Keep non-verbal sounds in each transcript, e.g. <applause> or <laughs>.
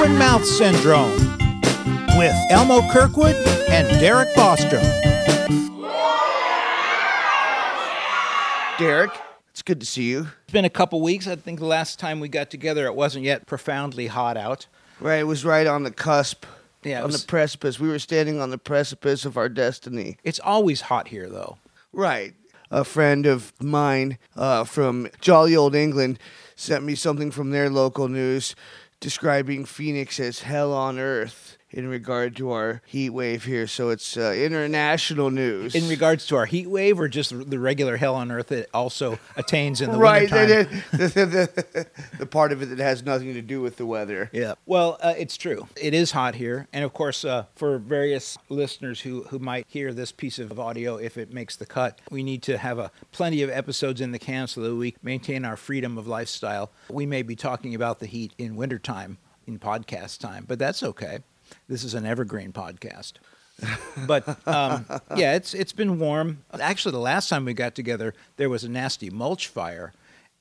Open Mouth Syndrome with Elmo Kirkwood and Derek Bostrom. Derek, it's good to see you. It's been a couple weeks. I think the last time we got together, it wasn't yet profoundly hot out. Right, it was right on the cusp. Yeah, on was- the precipice. We were standing on the precipice of our destiny. It's always hot here, though. Right. A friend of mine uh, from jolly old England sent me something from their local news describing Phoenix as hell on earth in regard to our heat wave here. So it's uh, international news. In regards to our heat wave, or just the regular hell on earth it also attains in the right, wintertime? the, the, the, the part of it that has nothing to do with the weather. Yeah. Well, uh, it's true. It is hot here, and of course, uh, for various listeners who who might hear this piece of audio, if it makes the cut, we need to have a plenty of episodes in the can so that we maintain our freedom of lifestyle. We may be talking about the heat in wintertime, in podcast time, but that's okay. This is an evergreen podcast. but um, yeah, it's it's been warm. Actually, the last time we got together, there was a nasty mulch fire,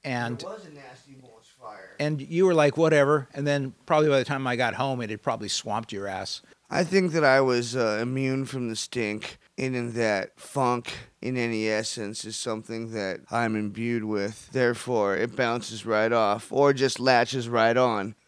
and was a nasty mulch fire. and you were like whatever and then probably by the time i got home it had probably swamped your ass I think that I was uh, immune from the stink, and in that funk, in any essence, is something that I'm imbued with. Therefore, it bounces right off, or just latches right on. <laughs>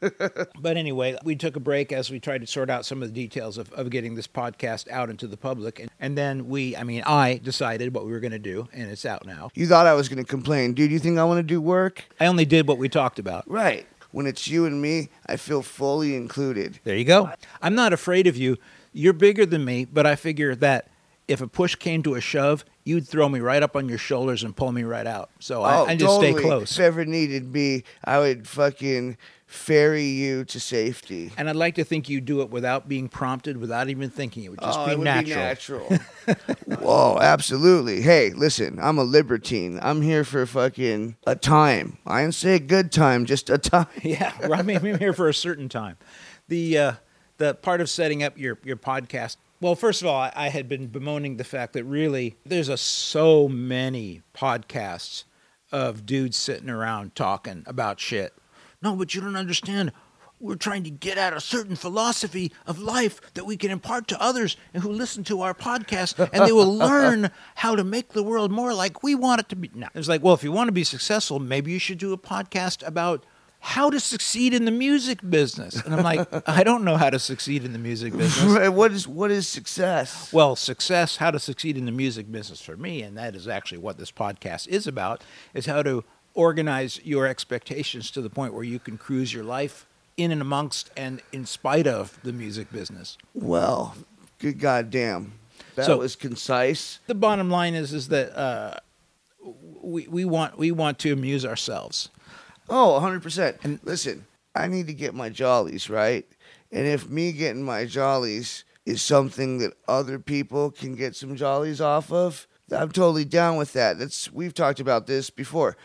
but anyway we took a break as we tried to sort out some of the details of, of getting this podcast out into the public and, and then we i mean i decided what we were going to do and it's out now You thought I was going to complain, dude. You think I want to do work? i only did what we talked about Right. When it's you and me, I feel fully included. there you go i'm not afraid of you you're bigger than me but i figure that if a push came to a shove you'd throw me right up on your shoulders and pull me right out so I, oh, I just stay Oh, totally. close If ever needed be, I would fucking ferry you to safety. and I'd like to think you do it without being prompted, without even thinking. It would just oh, be it would natural. be natural. <laughs> Whoa, absolutely. Hey, listen, I'm a libertine. I'm here for fucking a time. I didn't say a good time, just a time. <laughs> Yeah, well, I mean, I'm here for a certain time. The uh, the part of setting up your your podcast. Well, first of all, I, I had been bemoaning the fact that really there's a so many podcasts of dudes sitting around talking about shit. No, but you don't understand. We're trying to get at a certain philosophy of life that we can impart to others and who listen to our podcast, and they will <laughs> learn how to make the world more like we want it to be. No, it's like, well, if you want to be successful, maybe you should do a podcast about how to succeed in the music business. And I'm like, <laughs> I don't know how to succeed in the music business. Right, <laughs> what is what is success? Well, success, how to succeed in the music business for me, and that is actually what this podcast is about, is how to organize your expectations to the point where you can cruise your life in and amongst and in spite of the music business. Well, good goddamn. That So- was concise. The bottom line is is that uh, we, we want we want to amuse ourselves. Oh, 100%. And- Listen, I need to get my jollies, right? And if me getting my jollies is something that other people can get some jollies off of, I'm totally down with that. That's we've talked about this before.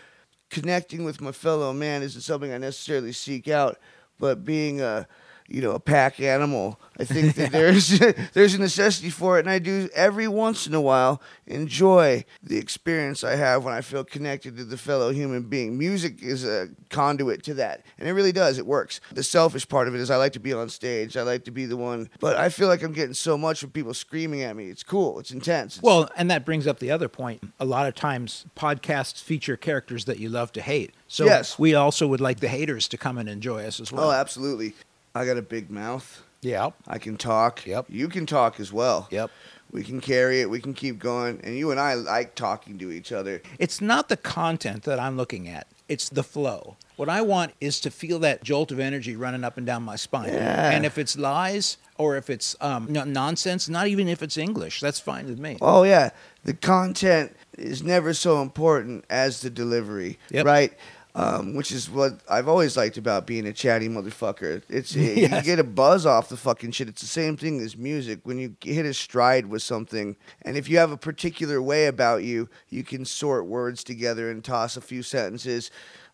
Connecting with my fellow man isn't something I necessarily seek out, but being a you know, a pack animal. I think that there's <laughs> <laughs> there's a necessity for it, and I do every once in a while enjoy the experience I have when I feel connected to the fellow human being. Music is a conduit to that, and it really does. It works. The selfish part of it is I like to be on stage. I like to be the one, but I feel like I'm getting so much from people screaming at me. It's cool. It's intense. It's- Well, and that brings up the other point. A lot of times podcasts feature characters that you love to hate. So Yes. we also would like the haters to come and enjoy us as well. oh, absolutely. I got a big mouth. yeah. I can talk. Yep. You can talk as well. Yep. We can carry it. We can keep going. And you and I like talking to each other. It's not the content that I'm looking at. It's the flow. What I want is to feel that jolt of energy running up and down my spine. Yeah. And if it's lies or if it's um, no- nonsense, not even if it's English, that's fine with me. Oh yeah, the content is never so important as the delivery, Yep. right? Um, which is what I've always liked about being a chatty motherfucker. It's <laughs> you get a buzz off the fucking shit. It's the same thing as music. When you hit a stride with something, and if you have a particular way about you, you can sort words together and toss a few sentences,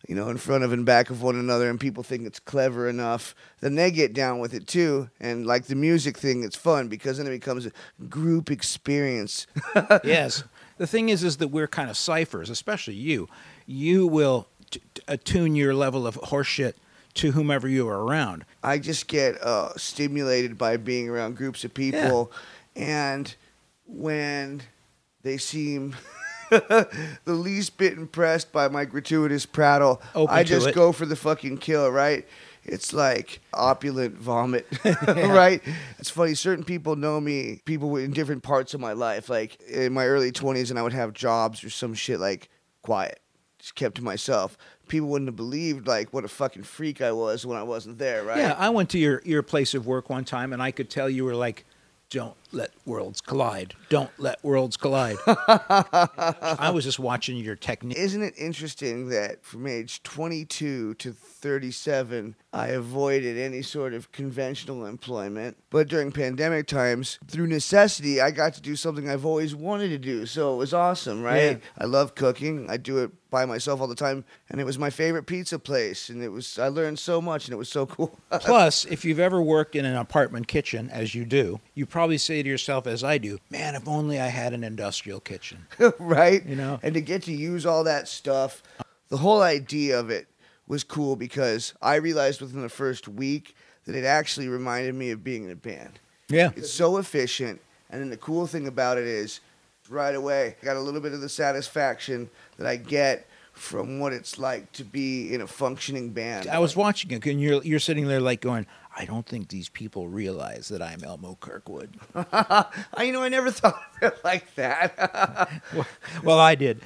you know, in front of and back of one another, and people think it's clever enough. Then they get down with it too, and like the music thing, it's fun because then it becomes a group experience. <laughs> yes. The thing is, is that we're kind of ciphers, especially you. You will t- attune your level of horseshit to whomever you are around. I just get uh, stimulated by being around groups of people, and when they seem <laughs> the least bit impressed by my gratuitous prattle, Open I just it. go for the fucking kill, right? It's like opulent vomit, <laughs> <laughs> right? It's funny. Certain people know me, people in different parts of my life. Like in my early 20s, and I would have jobs or some shit like quiet, just kept to myself. People wouldn't have believed like what a fucking freak I was when I wasn't there, right? Yeah, I went to your, your place of work one time and I could tell you were like, don't let worlds collide. Don't let worlds collide. <laughs> I was just watching your technique. Isn't it interesting that from age 22 to 37, I avoided any sort of conventional employment? But during pandemic times, through necessity, I got to do something I've always wanted to do. So it was awesome, right? Yeah. I love cooking. I do it by myself all the time. And it was my favorite pizza place. And it was, I learned so much and it was so cool. <laughs> Plus, if you've ever worked in an apartment kitchen, as you do, you probably say to yourself, as I do, man, if only I had an industrial kitchen. <laughs> right? You know? And to get to use all that stuff, the whole idea of it was cool because I realized within the first week that it actually reminded me of being in a band. Yeah. It's so efficient, and then the cool thing about it is, right away, I got a little bit of the satisfaction that I get from what it's like to be in a functioning band. I was watching it, and you're, you're sitting there like going, I don't think these people realize that I'm Elmo Kirkwood. <laughs> I, you know, I never thought of it <laughs> like that. <laughs> well, I did.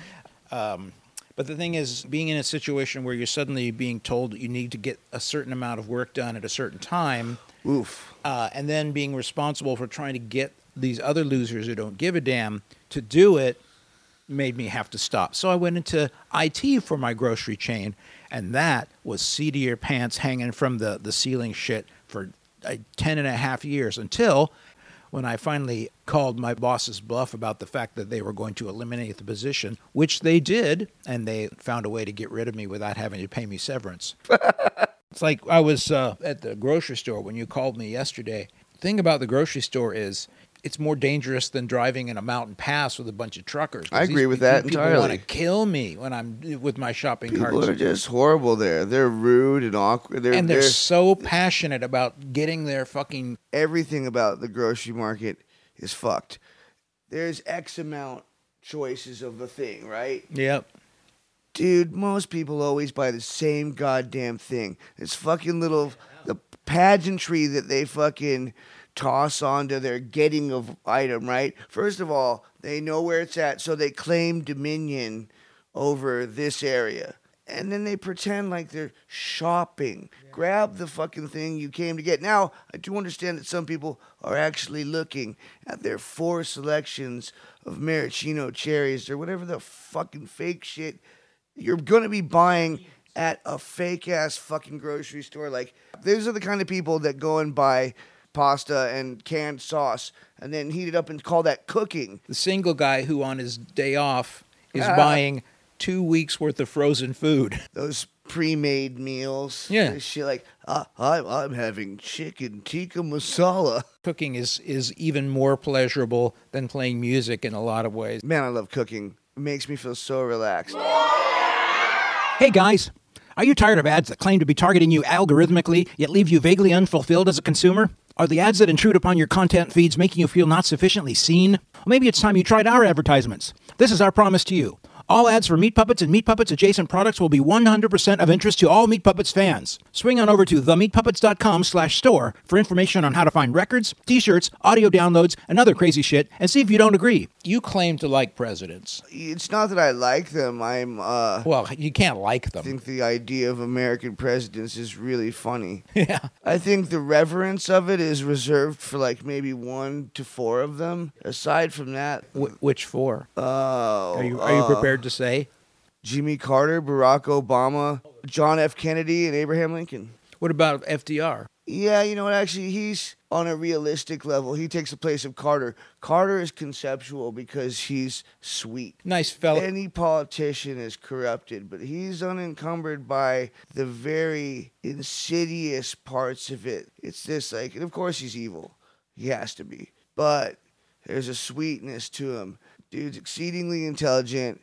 Um, but the thing is, being in a situation where you're suddenly being told that you need to get a certain amount of work done at a certain time, Oof. uh, and then being responsible for trying to get these other losers who don't give a damn to do it made me have to stop. So I went into IT for my grocery chain, and that was seedier pants hanging from the, the ceiling shit for uh, 10 and a half years until when I finally called my boss's bluff about the fact that they were going to eliminate the position, which they did, and they found a way to get rid of me without having to pay me severance. <laughs> It's like I was uh, at the grocery store when you called me yesterday. thing about the grocery store is it's more dangerous than driving in a mountain pass with a bunch of truckers. I agree with that people entirely. want to kill me when I'm with my shopping People carts. are just horrible there. They're rude and awkward. They're, and they're, they're so passionate about getting their fucking everything about the grocery market is fucked. There's X amount choices of a thing, right? yep. Dude, most people always buy the same goddamn thing. This fucking little the pageantry that they fucking toss onto their getting of item, right? First of all, they know where it's at, so they claim dominion over this area. And then they pretend like they're shopping. Grab the fucking thing you came to get. Now, I do understand that some people are actually looking at their four selections of maraschino cherries or whatever the fucking fake shit you're gonna be buying at a fake ass fucking grocery store. Like those are the kind of people that go and buy pasta and canned sauce and then heat it up and call that cooking. The single guy who on his day off is Ah. buying two weeks worth of frozen food. <laughs> Those pre-made meals. Yeah. Shit like uh, I'm I'm having chicken tikka masala. Cooking is is even more pleasurable than playing music in a lot of ways. Man, I love cooking. It makes me feel so relaxed. Hey guys, are you tired of ads that claim to be targeting you algorithmically yet leave you vaguely unfulfilled as a consumer? Are the ads that intrude upon your content feeds making you feel not sufficiently seen? Maybe it's time you tried our advertisements. This is our promise to you. All ads for Meat Puppets and Meat Puppets adjacent products will be 100% of interest to all Meat Puppets fans. Swing on over to themeatpuppets.com slash store for information on how to find records, t-shirts, audio downloads, and other crazy shit, and see if you don't agree. You claim to like presidents. It's not that I like them. I'm uh Well, you can't like them. I think the idea of American presidents is really funny. <laughs> Yeah. I think the reverence of it is reserved for like maybe one to four of them. Aside from that, Wh- which four? oh, Are you are you uh, prepared to say? Jimmy Carter, Barack Obama, John F. Kennedy, and Abraham Lincoln. What about FDR? Yeah, you know what? Actually, he's on a realistic level. He takes the place of Carter. Carter is conceptual because he's sweet. Nice fellow. Any politician is corrupted, but he's unencumbered by the very insidious parts of it. It's this, like, and of course he's evil. He has to be. But there's a sweetness to him. Dude's exceedingly intelligent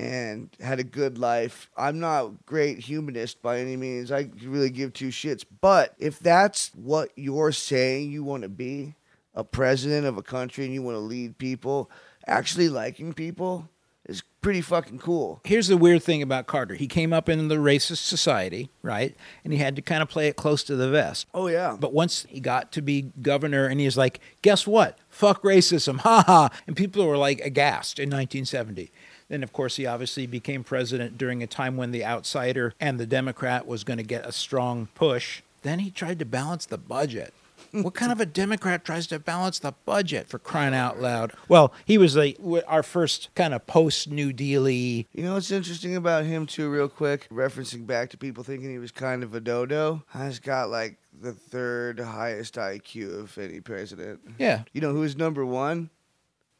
and had a good life. I'm not a great humanist by any means. I really give two shits. But if that's what you're saying you want to be, a president of a country and you want to lead people, actually liking people is pretty fucking cool. Here's the weird thing about Carter. He came up in the racist society, right? And he had to kind of play it close to the vest. Oh yeah. But once he got to be governor and he was like, guess what? Fuck racism. <laughs> Ha ha. And people were like aghast in 1970. Then, of course, he obviously became president during a time when the outsider and the Democrat was going to get a strong push. Then he tried to balance the budget. what kind of a Democrat tries to balance the budget for crying out loud? Well, he was a, our first kind of post New Deal You know what's interesting about him, too, real quick? Referencing back to people thinking he was kind of a dodo. He's got like the third highest IQ of any president. Yeah. You know who's number one?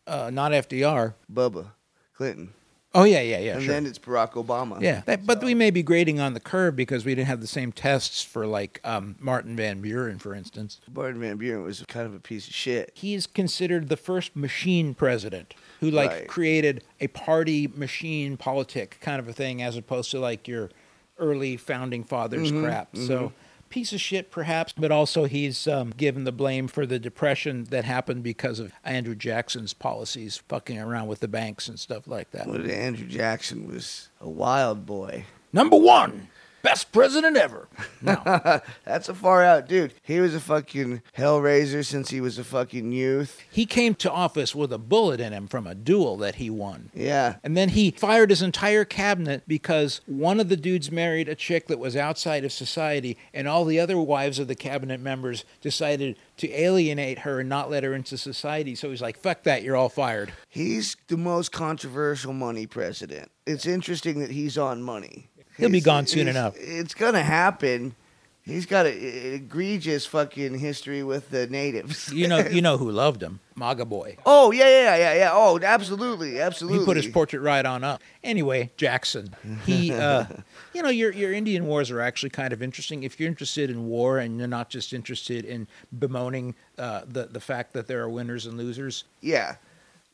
Uh, not FDR. Bubba Clinton. Oh yeah, yeah, yeah. And sure. then it's Barack Obama. Yeah, that, but we may be grading on the curve because we didn't have the same tests for like um, Martin Van Buren, for instance. Martin Van Buren was kind of a piece of shit. He's considered the first machine president who like Right. created a party machine politic kind of a thing, as opposed to like your early founding fathers Mm-hmm, crap. So. Piece of shit, perhaps, but also he's um, given the blame for the depression that happened because of Andrew Jackson's policies, fucking around with the banks and stuff like that. But Andrew Jackson was a wild boy. Number one, best president ever. No. <laughs> That's a far out dude. He was a fucking hellraiser since he was a fucking youth. He came to office with a bullet in him from a duel that he won. Yeah. And then he fired his entire cabinet because one of the dudes married a chick that was outside of society, and all the other wives of the cabinet members decided to alienate her and not let her into society. So he's like, fuck that, you're all fired. He's the most controversial money president. It's interesting that he's on money. He'll be gone soon enough. It's gonna happen. He's got an egregious fucking history with the natives. You know, you <laughs> know who loved him? MAGA boy. oh yeah, yeah, yeah, yeah. Oh, absolutely, absolutely. He put his portrait right on up. Anyway, Jackson. He, <laughs> uh, you know, your your Indian wars are actually kind of interesting. If you're interested in war and you're not just interested in bemoaning uh, the the fact that there are winners and losers, Yeah.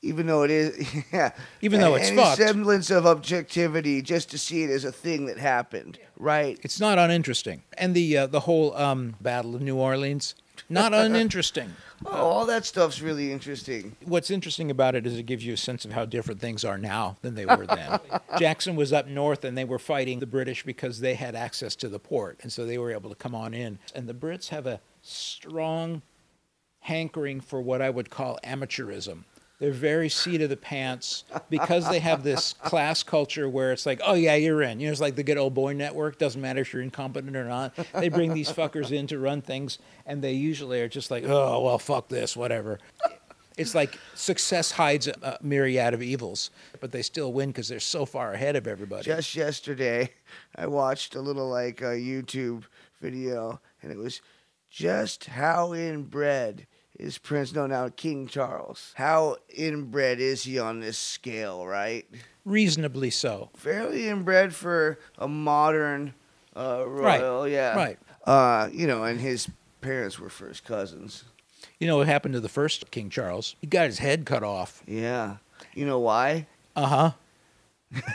Even though it is, <laughs> yeah. Even though it's Any fucked. semblance of objectivity, just to see it as a thing that happened, right? it's not uninteresting. And the uh, the whole um, Battle of New Orleans, not <laughs> uninteresting. Oh, all that stuff's really interesting. What's interesting about it is it gives you a sense of how different things are now than they were then. <laughs> Jackson was up north and they were fighting the British because they had access to the port, and so they were able to come on in. And the Brits have a strong hankering for what I would call amateurism. They're very seat of the pants because they have this <laughs> class culture where it's like, oh yeah, you're in. You know, it's like the good old boy network. Doesn't matter if you're incompetent or not. They bring these fuckers in to run things, and they usually are just like, oh well, fuck this, whatever. It's like success hides a myriad of evils, but they still win because they're so far ahead of everybody. Just yesterday, I watched a little like a YouTube video, and it was just how inbred is Prince? No, now King Charles. How inbred is he on this scale? Right, Reasonably so. fairly inbred for a modern uh, Right, royal. Yeah, right. Uh, you know, and his parents were first cousins. You know what happened to the first King Charles? He got his head cut off. Yeah, you know why? Uh huh. <laughs>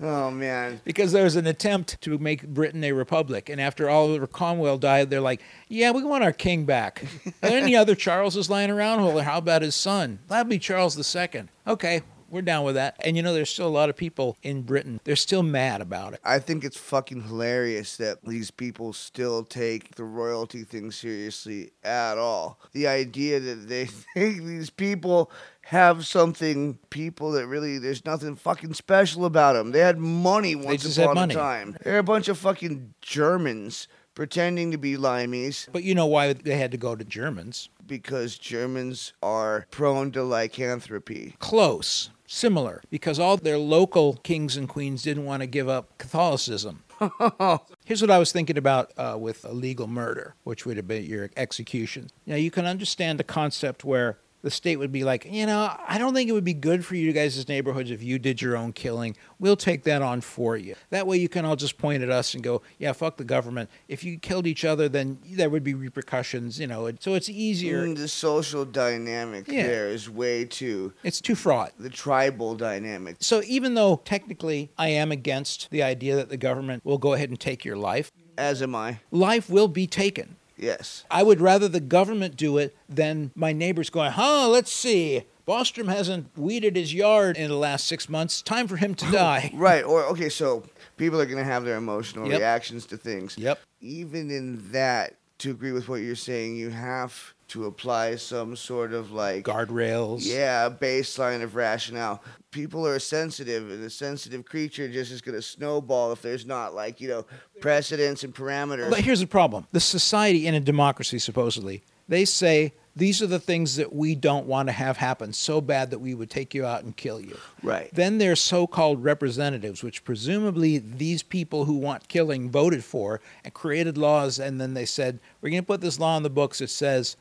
Oh man, Because there was an attempt to make Britain a republic, and after Oliver Cromwell died, they're like, "Yeah, we want our king back." <laughs> Are there any other Charleses lying around? Well, how about his son? That'd be Charles II. Okay, we're down with that. And you know, there's still a lot of people in Britain. They're still mad about it. I think it's fucking hilarious that these people still take the royalty thing seriously at all. The idea that they <laughs> think these people have something, people that really, there's nothing fucking special about them. They had money once just had upon money. a time. They're a bunch of fucking Germans pretending to be limeys But you know why they had to go to Germans? because Germans are prone to lycanthropy. Close, similar, because all their local kings and queens didn't want to give up Catholicism. <laughs> Here's what I was thinking about uh, with a legal murder, which would have been your execution. Now, you can understand the concept where the state would be like, you know, I don't think it would be good for you guys' neighborhoods if you did your own killing. We'll take that on for you. That way you can all just point at us and go, yeah, fuck the government. If you killed each other, then there would be repercussions, you know. So it's easier. Mm, the social dynamic Yeah. there is way too It's too fraught. the tribal dynamic. So even though technically I am against the idea that the government will go ahead and take your life, As am I. life will be taken. Yes. I would rather the government do it than my neighbors going, huh, let's see. Bostrom hasn't weeded his yard in the last six months. Time for him to <laughs> die. Right. Or okay, so people are gonna have their emotional Yep. reactions to things. Yep. Even in that, to agree with what you're saying, you have to apply some sort of like Guardrails. Yeah, a baseline of rationale. People are sensitive, and a sensitive creature just is going to snowball if there's not like you know precedents and parameters. But here's the problem the society in a democracy, supposedly, they say these are the things that we don't want to have happen so bad that we would take you out and kill you. Right. Then there's so called representatives, which presumably these people who want killing voted for and created laws, and then they said, we're going to put this law in the books that says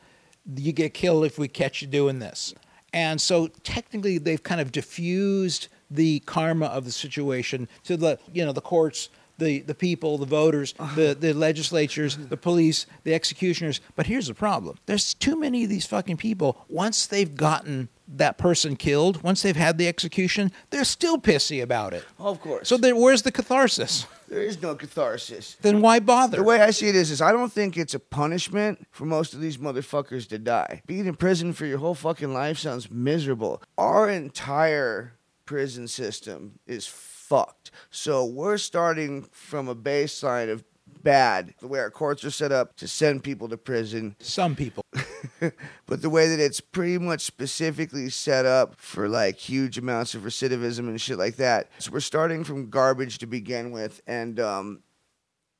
you get killed if we catch you doing this. And so technically they've kind of diffused the karma of the situation to the you know the courts the, the people, the voters, the, uh-huh. the legislatures, mm-hmm. the police, the executioners. But here's the problem. There's too many of these fucking people. Once they've gotten that person killed, once they've had the execution, they're still pissy about it. Oh, of course. So then where's the catharsis? there is no catharsis. Then why bother? The way I see it is, is I don't think it's a punishment for most of these motherfuckers to die. Being in prison for your whole fucking life sounds miserable. Our entire prison system is fucked. So we're starting from a baseline of bad, the way our courts are set up to send people to prison. Some people. <laughs> <laughs> but the way that it's pretty much specifically set up for like huge amounts of recidivism and shit like that. So we're starting from garbage to begin with, and um,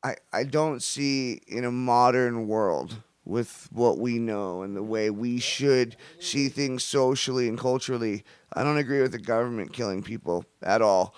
I I don't see in a modern world with what we know and the way we should see things socially and culturally. I don't agree with the government killing people at all.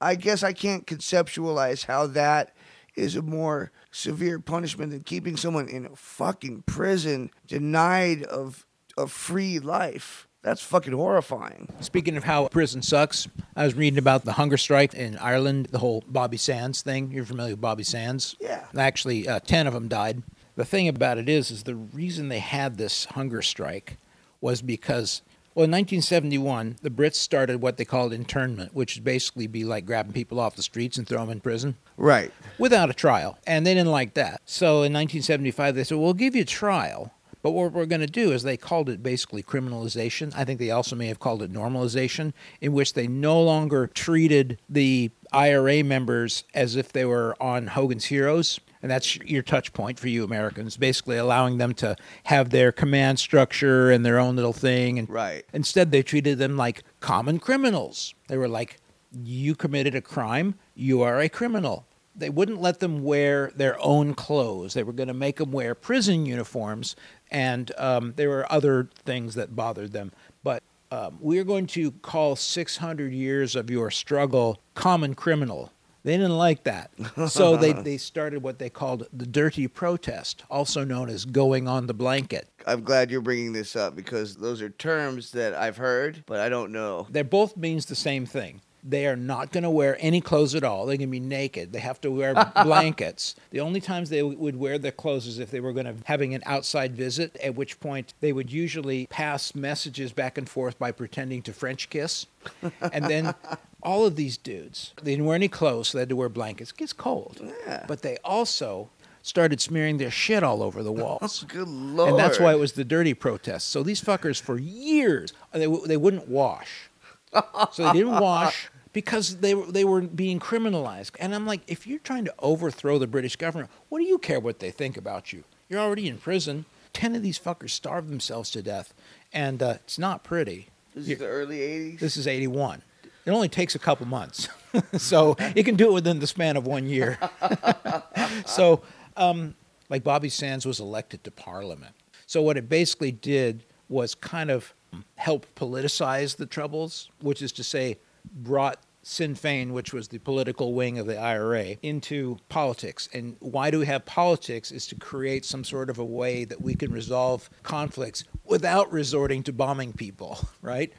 I guess I can't conceptualize how that is a more severe punishment than keeping someone in a fucking prison denied of a free life. That's fucking horrifying. Speaking of how prison sucks, I was reading about the hunger strike in Ireland, the whole Bobby Sands thing. You're familiar with Bobby Sands? Yeah. Actually, uh, 10 of them died. The thing about it is, is the reason they had this hunger strike was because, well, in 1971, the Brits started what they called internment, which would basically be like grabbing people off the streets and throwing them in prison Right. without a trial. And they didn't like that. So in 1975, they said, we'll give you a trial. But what we're going to do is they called it basically criminalization. I think they also may have called it normalization, in which they no longer treated the IRA members as if they were on Hogan's Heroes. And that's your touch point for you Americans, basically allowing them to have their command structure and their own little thing. And Right. Instead, they treated them like common criminals. They were like, you committed a crime, you are a criminal. They wouldn't let them wear their own clothes. They were going to make them wear prison uniforms, and um, there were other things that bothered them. But um, we're going to call 600 years of your struggle common criminal. They didn't like that. So they, <laughs> they started what they called the dirty protest, also known as going on the blanket. I'm glad you're bringing this up because those are terms that I've heard, but I don't know. They both means the same thing. They are not going to wear any clothes at all. They're going to be naked. They have to wear <laughs> blankets. The only times they w- would wear their clothes is if they were going to having an outside visit, at which point they would usually pass messages back and forth by pretending to French kiss. And then all of these dudes, they didn't wear any clothes, so they had to wear blankets. It gets cold. Yeah. But they also started smearing their shit all over the walls. <laughs> Good lord. And that's why it was the dirty protest. So these fuckers for years they, they wouldn't wash. So they didn't wash <laughs> because they were they were being criminalized. And I'm like, if you're trying to overthrow the British government, what do you care what they think about you? You're already in prison. Ten of these fuckers starved themselves to death, and uh, it's not pretty. This is the early 80s. This is 81. It only takes a couple months. <laughs> so you can do it within the span of one year. <laughs> so, um, like Bobby Sands was elected to parliament. So, what it basically did was kind of help politicize the troubles, which is to say, brought Sinn Féin, which was the political wing of the IRA, into politics. And why do we have politics is to create some sort of a way that we can resolve conflicts without resorting to bombing people, <laughs> right?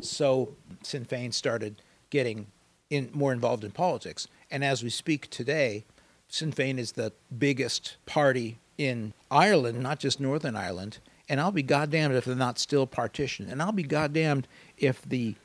So Sinn Féin started getting in, more involved in politics. And as we speak today, Sinn Féin is the biggest party in Ireland, not just Northern Ireland. And I'll be goddamned if they're not still partitioned. And I'll be goddamned if the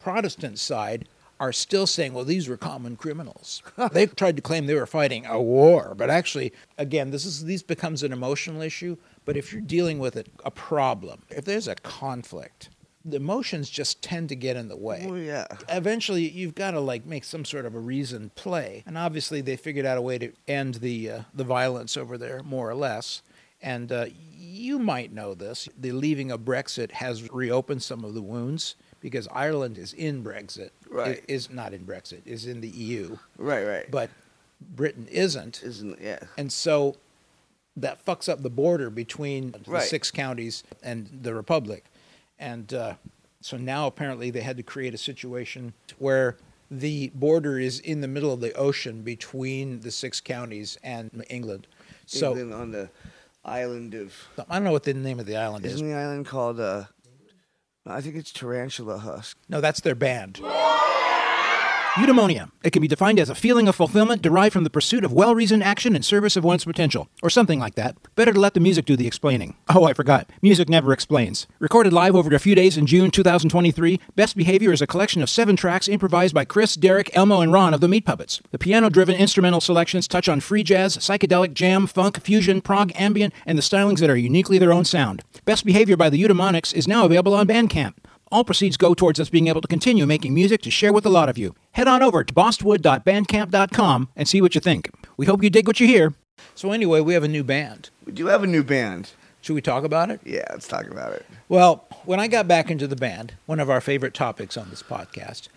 Protestant side are still saying, well, these were common criminals. <laughs> they tried to claim they were fighting a war, but actually, again, this is these becomes an emotional issue. But if you're dealing with a, a problem, if there's a conflict, the emotions just tend to get in the way. Oh, yeah. Eventually, you've got to like make some sort of a reasoned play, and obviously, they figured out a way to end the uh, the violence over there, more or less. And uh, you might know this: the leaving of Brexit has reopened some of the wounds because Ireland is in Brexit, Right. i- Is not in Brexit, is in the EU, Right, right. but Britain isn't, isn't yeah. and so that fucks up the border between the Right. six counties and the republic, and uh, so now apparently they had to create a situation where the border is in the middle of the ocean between the six counties and England. So England on the island of I don't know what the name of the island is. isn't the island called uh I think it's Tarantula Husk. No, that's their band. Eudaimonia. It can be defined as a feeling of fulfillment derived from the pursuit of well reasoned action in service of one's potential, or something like that. Better to let the music do the explaining. Oh, I forgot. Music never explains. Recorded live over a few days in June 2023, Best Behavior is a collection of seven tracks improvised by Chris, Derek, Elmo, and Ron of the Meat Puppets. The piano driven instrumental selections touch on free jazz, psychedelic, jam, funk, fusion, prog, ambient, and the stylings that are uniquely their own sound. Best Behavior by the Eudaimonics is now available on Bandcamp. All proceeds go towards us being able to continue making music to share with a lot of you. Head on over to bostwood.bandcamp.com and see what you think. We hope you dig what you hear. So anyway, we have a new band. We do have a new band. Should we talk about it? Yeah, let's talk about it. Well, when I got back into the band, one of our favorite topics on this podcast,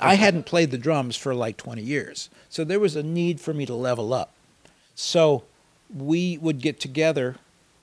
I hadn't played the drums for like 20 years. So there was a need for me to level up. So we would get together.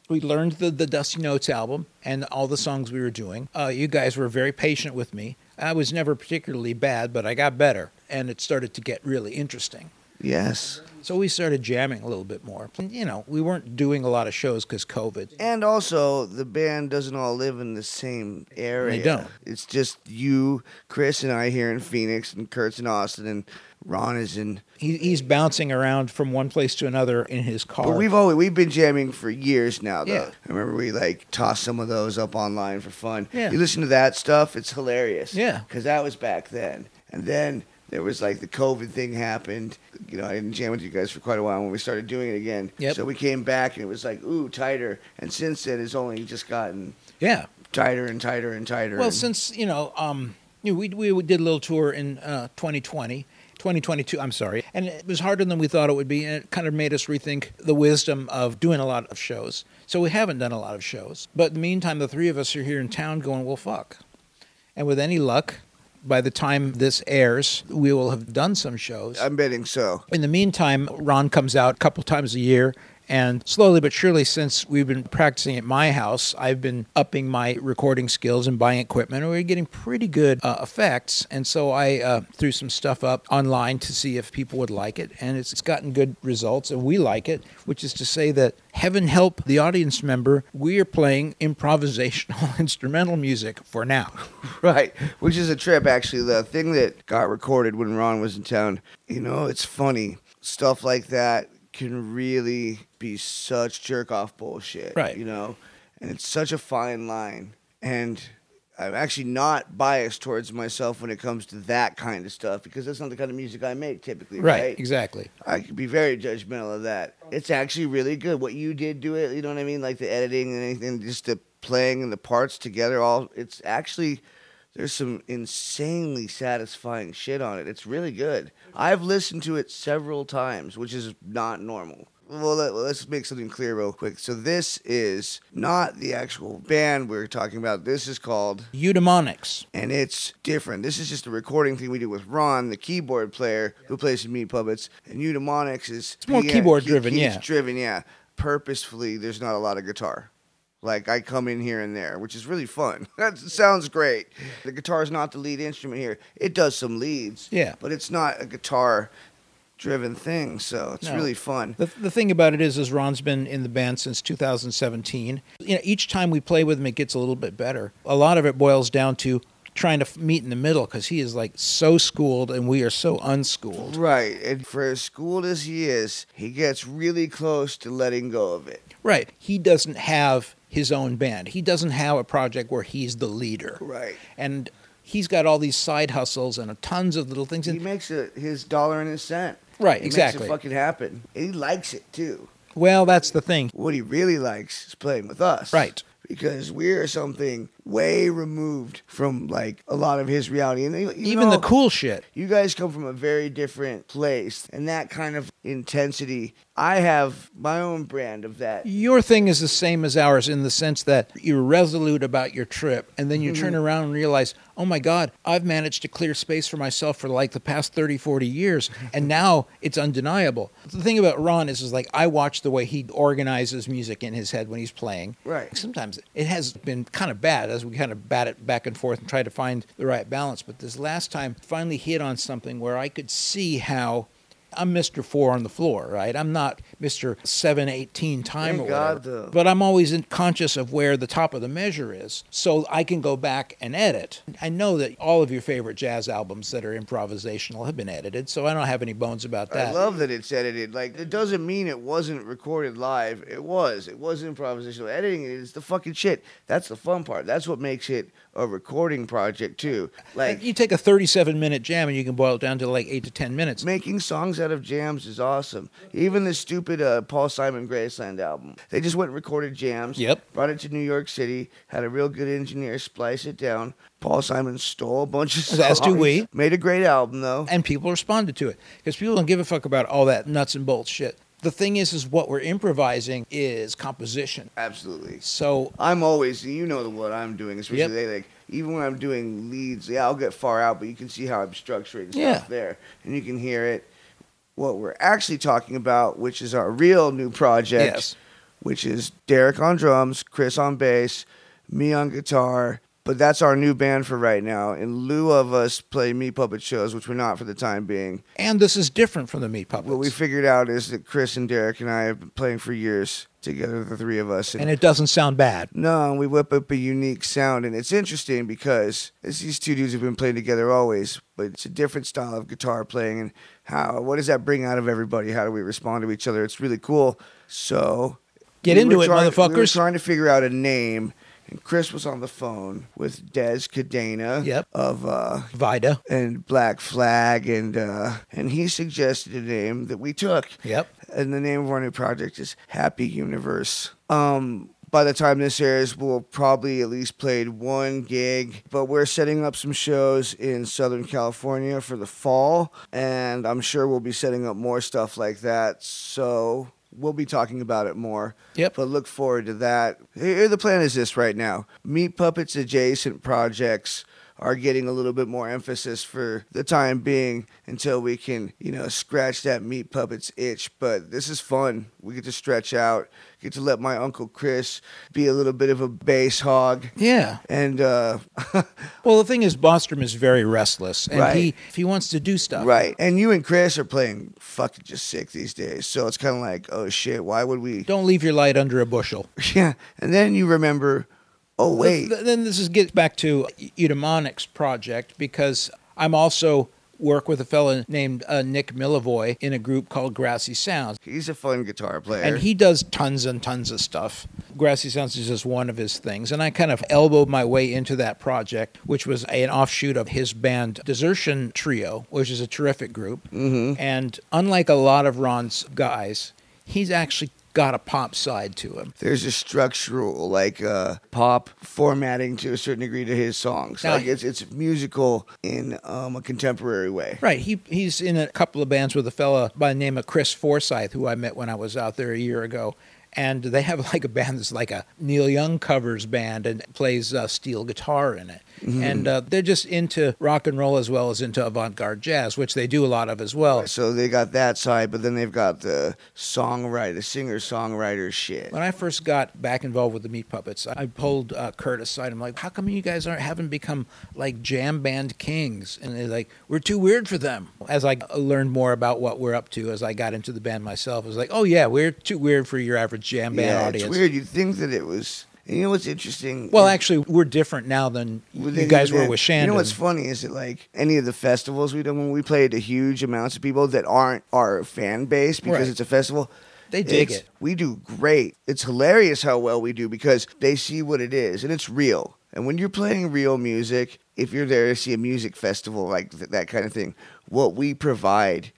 We learned the, the Dusty Notes album and all the songs we were doing. Uh, you guys were very patient with me. I was never particularly bad, but I got better, and it started to get really interesting. Yes. So we started jamming a little bit more. And, you know, we weren't doing a lot of shows because COVID. And also, the band doesn't all live in the same area. They don't. It's just you, Chris, and I here in Phoenix, and Curt's in Austin, and Ron is in. He, he's bouncing around from one place to another in his car. But we've always we've been jamming for years now. Though. Yeah. I remember we like tossed some of those up online for fun. Yeah. You listen to that stuff; it's hilarious. Yeah. because that was back then, and then there was like the COVID thing happened. You know, I didn't jam with you guys for quite a while when we started doing it again. Yep. So we came back and it was like ooh tighter, and since then it's only just gotten yeah. tighter and tighter and tighter. Well, and- since you know, um, you know, we we did a little tour in uh, 2020. 2022, I'm sorry. And it was harder than we thought it would be, and it kind of made us rethink the wisdom of doing a lot of shows. So we haven't done a lot of shows. But in the meantime, the three of us are here in town going, well, fuck. And with any luck, by the time this airs, we will have done some shows. I'm betting so. In the meantime, Ron comes out a couple times a year. And slowly but surely, since we've been practicing at my house, I've been upping my recording skills and buying equipment. And we're getting pretty good uh, effects. And so I uh, threw some stuff up online to see if people would like it. And it's, it's gotten good results. And we like it, which is to say that heaven help the audience member, we are playing improvisational <laughs> instrumental music for now. <laughs> Right, which is a trip. Actually, the thing that got recorded when Ron was in town. You know, it's funny stuff like that can really be such jerk off bullshit. Right. You know, and it's such a fine line. And I'm actually not biased towards myself when it comes to that kind of stuff because that's not the kind of music I make typically. Right. exactly. I could be very judgmental of that. It's actually really good. What you did do it, you know what I mean? Like the editing and anything, just the playing and the parts together, all it's actually there's some insanely satisfying shit on it. It's really good. I've listened to it several times, which is not normal. Well, let, let's make something clear real quick. So this is not the actual band we're talking about. This is called Eudaimonics. and it's different. This is just a recording thing we did with Ron, the keyboard player who plays in Meat Puppets, and Eudaimonics is It's more keyboard driven, yeah. driven, yeah. Purposefully, there's not a lot of guitar. Like I come in here and there, which is really fun. <laughs> That sounds great. The guitar is not the lead instrument here. It does some leads, Yeah. but it's not a guitar driven thing. So it's No. really fun. The, the thing about it is, is Ron's been in the band since 2017. You know, each time we play with him, it gets a little bit better. A lot of it boils down to trying to meet in the middle because he is like so schooled and we are so unschooled. Right. And for as schooled as he is, he gets really close to letting go of it. Right. He doesn't have his own band. He doesn't have a project where he's the leader. Right. And he's got all these side hustles and tons of little things. He makes it his dollar and his cent. Right, He exactly. Makes it fucking happen. And he likes it too. well, that's the thing. What he really likes is playing with us. Right. Because we're something way removed from like a lot of his reality. And even, Even the cool shit. You guys come from a very different place, and that kind of intensity. I have my own brand of that. Your thing is the same as ours in the sense that you're resolute about your trip and then you turn mm-hmm. around and realize, oh my God, I've managed to clear space for myself for like the past 30, 40 years. <laughs> And now it's undeniable. The thing about Ron is, is like I watch the way he organizes music in his head when he's playing. Right. Sometimes it has been kind of bad as we kind of bat it back and forth and try to find the right balance. But this last time finally hit on something where I could see how I'm Mr. Four on the floor, right? I'm not Mr. 718 time Thank or whatever. though. But I'm always in- conscious of where the top of the measure is, so I can go back and edit. I know that all of your favorite jazz albums that are improvisational have been edited, so I don't have any bones about that. I love that it's edited. Like it doesn't mean it wasn't recorded live. It was. It was improvisational. Editing it is the fucking shit. That's the fun part. That's what makes it a recording project too. Like you take a 37 minute jam and you can boil it down to like eight to 10 minutes. making songs out of jams is awesome. Even the stupid uh, Paul Simon Graceland album. They just went and recorded jams. Yep. Brought it to New York City. Had a real good engineer splice it down. Paul Simon stole a bunch of songs. As do we. Made a great album though. and people responded to it because people don't give a fuck about all that nuts and bolts shit. The thing is, is what we're improvising is composition. Absolutely. So I'm always, you know what I'm doing, especially Yep. they like even when I'm doing leads. Yeah, I'll get far out, but you can see how I'm structuring stuff Yeah. there, and you can hear it. What we're actually talking about, which is our real new project, Yes. which is Derek on drums, Chris on bass, me on guitar. But that's our new band for right now. In lieu of us play meat puppet shows, which we're not for the time being, and this is different from the meat puppets. what we figured out is that Chris and Derek and I have been playing for years together, the three of us, and it doesn't sound bad. no, we whip up a unique sound, and it's interesting because it's these two dudes have been playing together always, but it's a different style of guitar playing, and how what does that bring out of everybody? How do we respond to each other? It's really cool. So Get we into it, trying- We were motherfuckers. trying to figure out a name, and Chris was on the phone with Dez Cadena Yep. of uh, Vida. and Black Flag, and uh, and he suggested a name that we took Yep. and the name of our new project is Happy Universe. Um, by the time this airs, we'll probably at least played one gig, but we're setting up some shows in Southern California for the fall, and I'm sure we'll be setting up more stuff like that. So we'll be talking about it more. Yep. But look forward to that. Here, the plan is this right now: Meat Puppets adjacent projects are getting a little bit more emphasis for the time being until we can, you know, scratch that meat puppets itch. But this is fun. We get to stretch out, get to let my uncle Chris be a little bit of a bass hog. Yeah. And uh <laughs> Well, the thing is, Bostrom is very restless, and Right. he if he wants to do stuff, right. And you and Chris are playing fucking just sick these days. So it's kind of like, oh shit, why would we Don't leave your light under a bushel. <laughs> Yeah. And then you remember, oh wait, Th- Then this is gets back to Eudaimonics project because I'm also work with a fellow named uh, Nick Millevoi in a group called Grassy Sounds. he's a fun guitar player. And he does tons and tons of stuff. Grassy Sounds is just one of his things. And I kind of elbowed my way into that project, which was an offshoot of his band Desertion Trio, which is a terrific group. Mm-hmm. And unlike a lot of Ron's guys, he's actually got a pop side to him. there's a structural like uh, pop formatting to a certain degree to his songs. Now- like it's it's musical in um, a contemporary way. Right. He he's in a couple of bands with a fella by the name of Chris Forsyth, who I met when I was out there a year ago. and they have like a band that's like a Neil Young covers band and plays uh, steel guitar in it. And uh, they're just into rock and roll as well as into avant garde jazz, which they do a lot of as well. So they got that side, but then they've got the songwriter, singer songwriter shit. When I first got back involved with the Meat Puppets, I pulled uh, Curt aside. I'm like, "How come you guys aren't haven't become like jam band kings?" And they're like, "We're too weird for them." As I learned more about what we're up to, as I got into the band myself, I was like, "Oh yeah, we're too weird for your average jam band yeah, audience." it's weird. You'd think that it was. And you know what's interesting? Well, actually, we're different now than Well, you guys were with Shandon. You know what's funny is that like any of the festivals we done when we played to huge amounts of people that aren't our fan base because Right. it's a festival. They dig it. We do great. It's hilarious how well we do because they see what it is and it's real. And when you're playing real music, if you're there to see a music festival like th- that kind of thing, what we provide.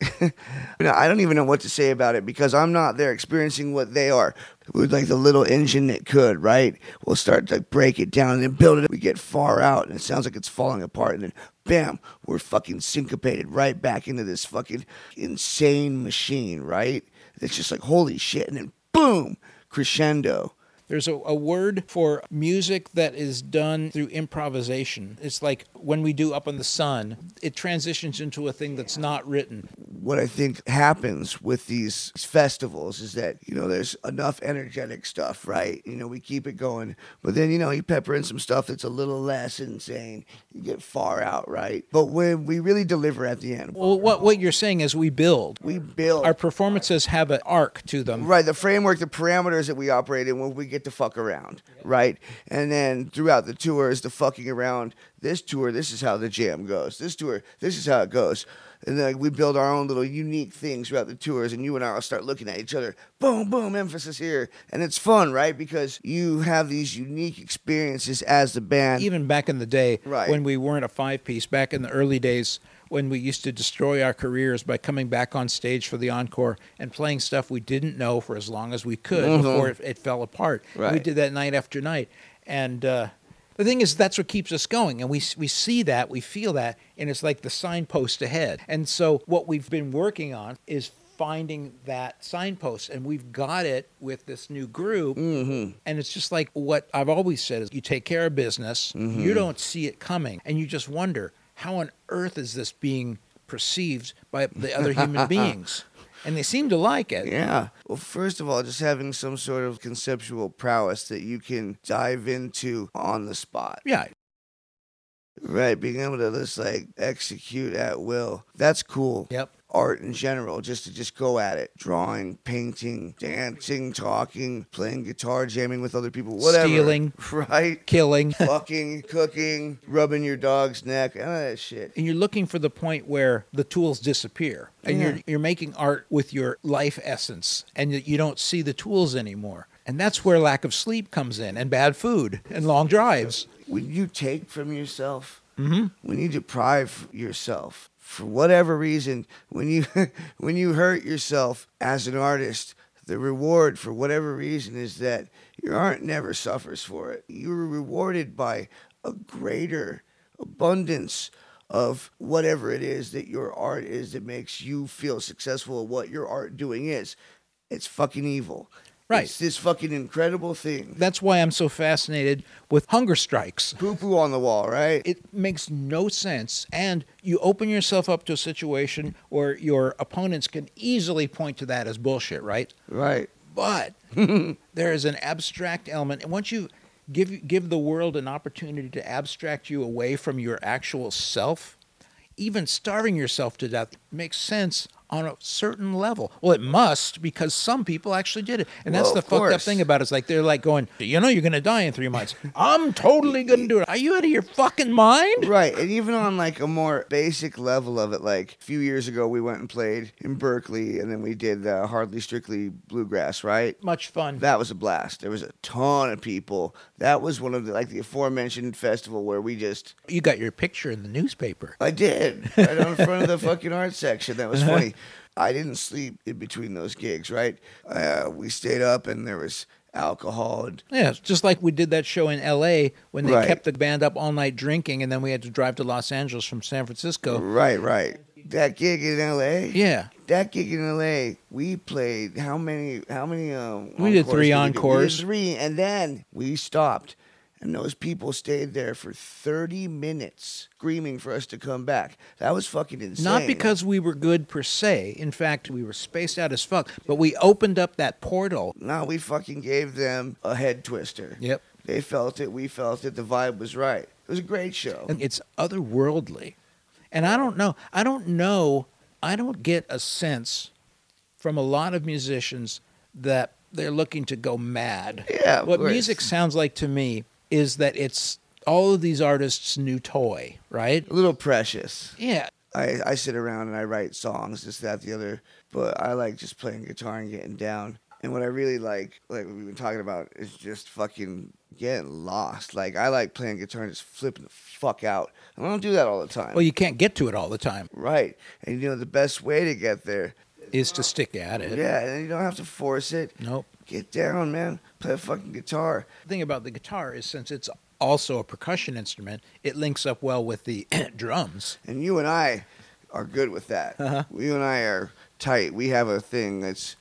<laughs> I don't even know what to say about it because I'm not there experiencing what they are. We're like the little engine that could, right? We'll start to break it down and then build it. We get far out and it sounds like it's falling apart. And then, bam, we're fucking syncopated right back into this fucking insane machine, right? It's just like, holy shit. And then, boom, crescendo. There's a, a word for music that is done through improvisation. It's like when we do Up on the Sun, it transitions into a thing that's not written. what I think happens with these festivals is that you know there's enough energetic stuff, right? You know, we keep it going, but then you know you pepper in some stuff that's a little less insane. You get far out, right? But when we really deliver at the end, Well, what, what you're saying is we build. we build Our performances have an arc to them. Right, the framework, the parameters that we operate in when we get to fuck around, right? And then throughout the tours, the fucking around. This tour, this is how the jam goes. This tour, this is how it goes. And then we build our own little unique things throughout the tours, and you and I will start looking at each other. Boom, boom, emphasis here, and it's fun, right? Because you have these unique experiences as the band. Even back in the day Right. when we weren't a five piece, back in the early days when we used to destroy our careers by coming back on stage for the encore and playing stuff we didn't know for as long as we could before it, it fell apart. We Mm-hmm. Did that night after night. And uh, the thing is, that's what keeps us going. And we, we see that, we feel that, and it's like the signpost ahead. And so, what we've been working on is finding that signpost. And we've got it with this new group. Mm-hmm. And it's just like what I've always said is you take care of business, Mm-hmm. you don't see it coming, and you just wonder how on earth is this being perceived by the other human <laughs> beings? And they seem to like it. Yeah. Well, first of all, just having some sort of conceptual prowess that you can dive into on the spot. Yeah. Right, being able to just like execute at will. That's cool. Yep. Art in general, just to just go at it. Drawing, painting, dancing, talking, playing guitar, jamming with other people, whatever. Stealing. <laughs> Right? Killing. <laughs> Fucking, cooking, rubbing your dog's neck, all that shit. and you're looking for the point where the tools disappear and Yeah. you're you're making art with your life essence and you- don't see the tools anymore and that's where lack of sleep comes in and bad food and long drives When you take from yourself, Mhm. when you deprive yourself for whatever reason, when you <laughs> when you hurt yourself as an artist, the reward for whatever reason is that your art never suffers for it. You're rewarded by a greater abundance of whatever it is that your art is that makes you feel successful at what your art doing is. It's fucking evil. Right. It's this fucking incredible thing. that's why i'm so fascinated with hunger strikes Poo poo on the wall, right? it makes no sense and you open yourself up to a situation where your opponents can easily point to that as bullshit right right. but <laughs> there is an abstract element and once you give give the world an opportunity to abstract you away from your actual self even starving yourself to death makes sense on a certain level. Well, it must because some people actually did it, and that's the fucked up thing about it. It's like they're like going, you know, you're going to die in three months. <laughs> I'm totally going to do it. Are you out of your fucking mind? Right, and even on like a more basic level of it, like a few years ago, we went and played in Berkeley, and then we did uh, Hardly Strictly Bluegrass. Right, Much fun. that was a blast. There was a ton of people. That was one of the like the aforementioned festival where we just You got your picture in the newspaper. I did right on front of the <laughs> fucking art section. That was funny. I didn't sleep in between those gigs. Right, uh, we stayed up, and there was alcohol and Yeah, just like we did that show in L.A. when they Right. kept the band up all night drinking, and then we had to drive to Los Angeles from San Francisco. right, right. That gig in L.A. Yeah. That gig in L.A. We played how many? How many? Um, We did three we encores. We did three, and then we stopped, and those people stayed there for thirty minutes screaming for us to come back. That was fucking insane. Not because we were good per se. In fact, we were spaced out as fuck. But we opened up that portal. No, we fucking gave them a head twister. Yep. They felt it. We felt it. The vibe was right. It was a great show. And it's otherworldly. And I don't know. I don't know. I don't get a sense from a lot of musicians that they're looking to go mad. Yeah, What course. music sounds like to me is that it's all of these artists' new toy, right? a little precious. Yeah. I, I sit around and I write songs, this, that, the other, but I like just playing guitar and getting down. And what I really like, like we've been talking about, is just fucking getting lost. Like I like playing guitar and just flipping the fuck out. And I don't do that all the time. Well, you can't get to it all the time. right. And you know the best way to get there, Is to stick at it. yeah, and you don't have to force it. Nope. Get down, man. Play a fucking guitar. The thing about the guitar is since it's also a percussion instrument, it links up well with the <clears throat> drums. And you and I are good with that. Uh-huh. You and I are tight. We have a thing that's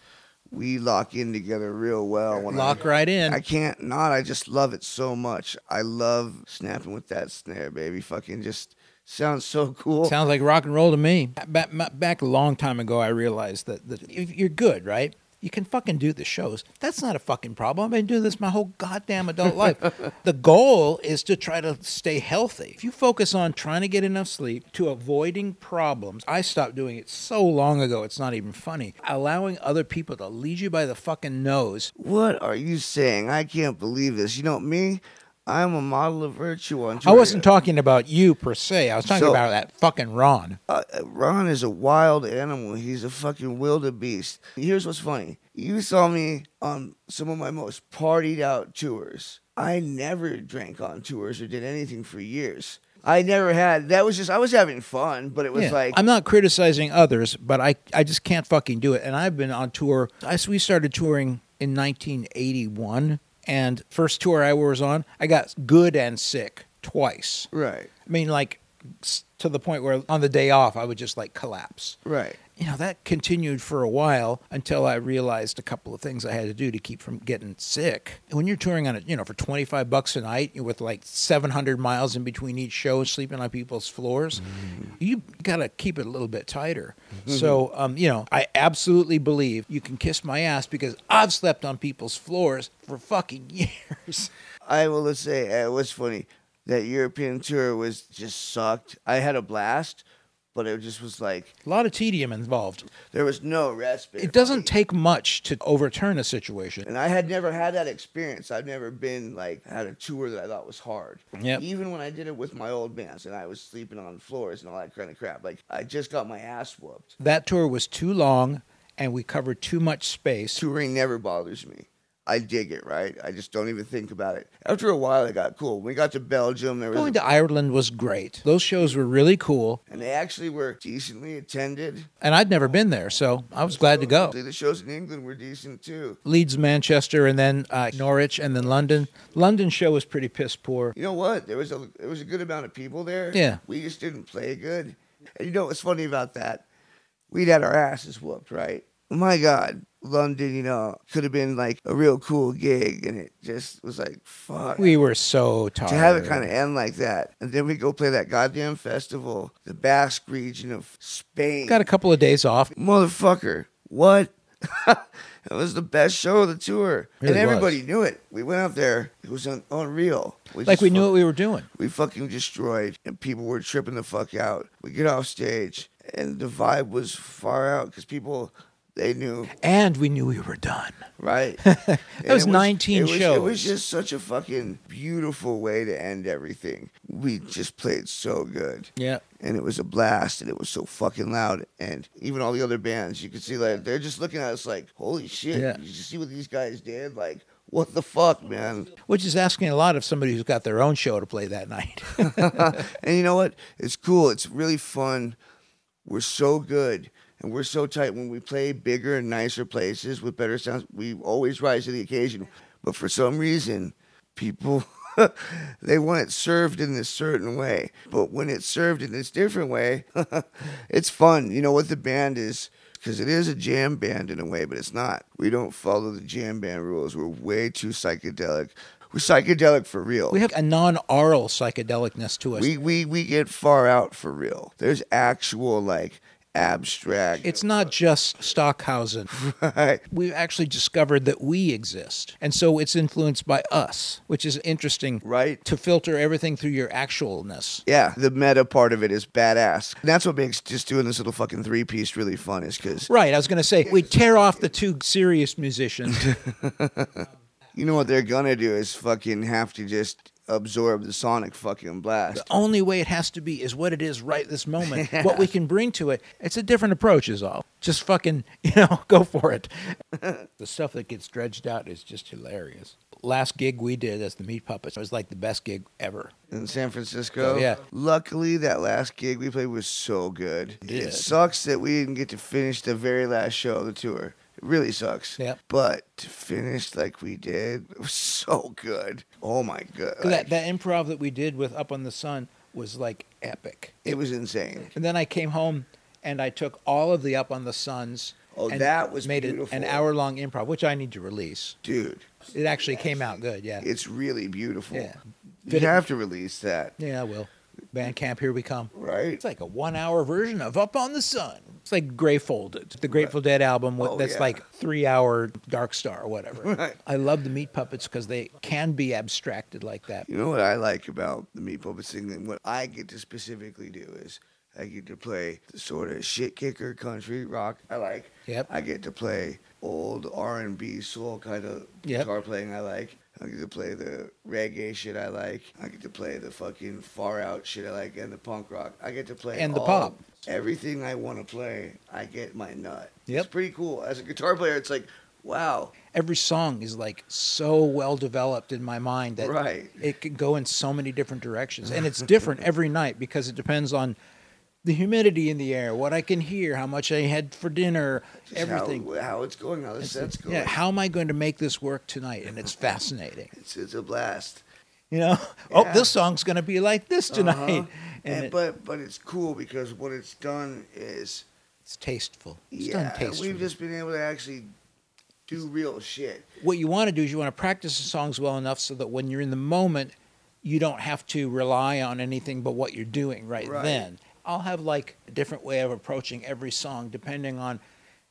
we lock in together real well. When Lock I, right in. I can't not. I just love it so much. I love snapping with that snare, baby. Fucking just sounds so cool. Sounds like rock and roll to me. Back, back a long time ago, I realized that, that if you're good, right? You can fucking do the shows. That's not a fucking problem. I've been doing this my whole goddamn adult life. <laughs> the goal is to try to stay healthy. If you focus on trying to get enough sleep to avoiding problems, I stopped doing it so long ago, it's not even funny. Allowing other people to lead you by the fucking nose. what are you saying? I can't believe this. You know me. I'm a model of virtue on I wasn't talking about you per se. I was talking So- about that fucking Ron. Uh, Ron is a wild animal. He's a fucking wildebeest. Here's what's funny. You saw me on some of my most partied out tours. I never drank on tours or did anything for years. I never had. That was just I was having fun, but it was Yeah. like I'm not criticizing others, but I, I just can't fucking do it. And I've been on tour. I, we started touring in 1981, and first tour I was on, I got good and sick twice. right, I mean, like to the point where on the day off I would just like collapse. right. You know that continued for a while until I realized a couple of things I had to do to keep from getting sick. When you're touring on it, you know, for 25 bucks a night with like 700 miles in between each show, sleeping on people's floors, you got to keep it a little bit tighter. So, um, you know, I absolutely believe you can kiss my ass because I've slept on people's floors for fucking <laughs> years. I will say uh, it was funny. That European tour was just sucked. I had a blast, but it just was like A lot of tedium involved. there was no respite. It doesn't take much to overturn a situation. And I had never had that experience. I've never been like had a tour that I thought was hard. Yep. Even when I did it with my old bands and I was sleeping on floors and all that kind of crap. Like I just got my ass whooped. That tour was too long and we covered too much space. Touring never bothers me. I dig it, right? I just don't even think about it. After a while, it got cool. When we got to Belgium, there was Going to Ireland was great. Those shows were really cool, and they actually were decently attended. and I'd never been there, so I was glad to go. The shows in England were decent too. Leeds, Manchester, and then uh, Norwich, and then London. London show was pretty piss poor. You know what? There was a there was a good amount of people there. Yeah. We just didn't play good. And you know what's funny about that? We'd had our asses whooped, right? My God, London, you know, could have been like a real cool gig, and it just was like, fuck. We were so tired. to have it kind of end like that, and then we go play that goddamn festival, the Basque region of Spain. got a couple of days off. Motherfucker, what? <laughs> it was the best show of the tour, Really and everybody knew it. We went out there; it was un- unreal. Like just we knew what we were doing. we fucking destroyed, and people were tripping the fuck out. We get off stage, and the vibe was far out because people they knew, And we knew we were done. right? <laughs> That And was 19 it was, It was just such a fucking beautiful way to end everything. We just played so good. Yeah. And it was a blast, and it was so fucking loud. And even all the other bands, you could see like they're just looking at us like, "Holy shit! Yeah. You see what these guys did? Like, what the fuck, man?" Which is asking a lot of somebody who's got their own show to play that night. <laughs> and you know what? It's cool. It's really fun. We're so good and we're so tight when we play bigger and nicer places with better sounds. We always rise to the occasion. But for some reason, people <laughs> they want it served in this certain way. But when it's served in this different way, <laughs> it's fun. You know what the band is? Because it is a jam band in a way, but it's not. We don't follow the jam band rules. We're way too psychedelic. We're psychedelic for real. We have a non-aural psychedelicness to us. we, we, we get far out for real. There's actual, like, abstract. it's not just Stockhausen. <laughs> right. We've actually discovered that we exist. And so it's influenced by us, which is interesting. Right. To filter everything through your actualness. Yeah, the meta part of it is badass. And that's what makes just doing this little fucking three piece really fun, is because Right. I was going to say, we tear off the two serious musicians. <laughs> you know what they're gonna do is fucking have to just absorb the sonic fucking blast. the only way it has to be is what it is right this moment. <laughs> What we can bring to it. It's a different approach, is all. Just fucking, <laughs> you know, go for it. <laughs> the stuff that gets dredged out is just hilarious. Last gig we did as the Meat Puppets was like the best gig ever. In San Francisco, Oh, yeah. Luckily, that last gig we played was so good. did. It sucks that we didn't get to finish the very last show of the tour. It really sucks. Yeah. But to finish like we did, it was so good. Oh my god, that, that improv that we did with Up on the Sun was like epic. it was insane. And then I came home and I took all of the Up on the Suns. Oh, and that was made beautiful. an hour long improv, which I need to release. Dude, It actually came out good. Yeah. it's really beautiful. Yeah. You have to release that, Yeah, I will. Bandcamp, here we come. right? It's like a one hour version of Up on the Sun. It's like Folded, the Grateful Dead album with, Oh, that's yeah. like three hour Dark Star or whatever. <laughs> Right. I love the Meat Puppets because they can be abstracted like that. You know what I like about the Meat Puppets thing, and what I get to specifically do is I get to play the sort of shit kicker country rock I like. Yep. I get to play old R and B soul kind of Yep. guitar playing I like. I get to play the reggae shit I like. I get to play the fucking far out shit I like and the punk rock. I get to play And the all- pop. Everything I want to play, I get my nut. Yep. It's pretty cool. As a guitar player, it's like, wow. Every song is like so well developed in my mind that Right. it could go in so many different directions. And it's different <laughs> every night because it depends on the humidity in the air, what I can hear, how much I had for dinner, Just everything. How, how it's going, how the set's going. Yeah, how am I going to make this work tonight? And it's fascinating. it's, it's a blast. You know, oh, this song's going to be like this tonight, Uh-huh. and, And, it- but but it's cool because what it's done is it's tasteful. It's yeah, done tastefully. we've just been able to actually do real shit. what you want to do is you want to practice the songs well enough so that when you're in the moment, you don't have to rely on anything but what you're doing right, Right. then. I'll have like a different way of approaching every song depending on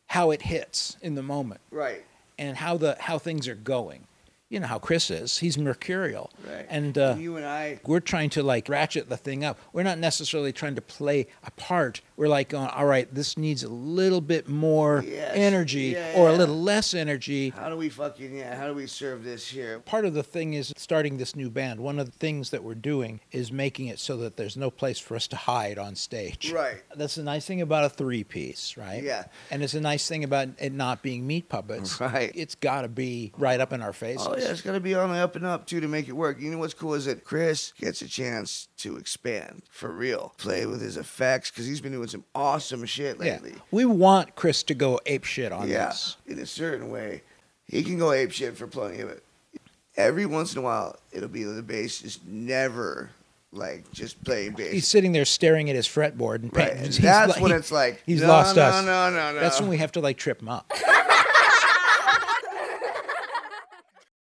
how it hits in the moment Right. and how the how things are going. You know how Chris is; he's mercurial, Right. and uh, you and I we're trying to like ratchet the thing up. We're not necessarily trying to play a part. We're like, going, all right, this needs a little bit more Yes. energy Yeah, or a little less energy. how do we fucking yeah, how do we serve this here? Part of the thing is starting this new band. One of the things that we're doing is making it so that there's no place for us to hide on stage. Right. That's the nice thing about a three piece, right? Yeah. And it's a nice thing about it not being meat puppets. Right. It's got to be right up in our faces. Oh yeah, it's gotta be on the up and up too to make it work. You know what's cool is that Chris gets a chance to expand for real, play with his effects because he's been doing some awesome shit Yeah. lately. We want Chris to go ape shit on yeah, this. in a certain way. He can go ape shit for plenty of it. Every once in a while, it'll be the bass is never like just playing bass. He's sitting there staring at his fretboard and right. painting. And <laughs> He's that's like- when it's like he's no, lost no, us. No, no, no, That's when we have to like trip him up. <laughs>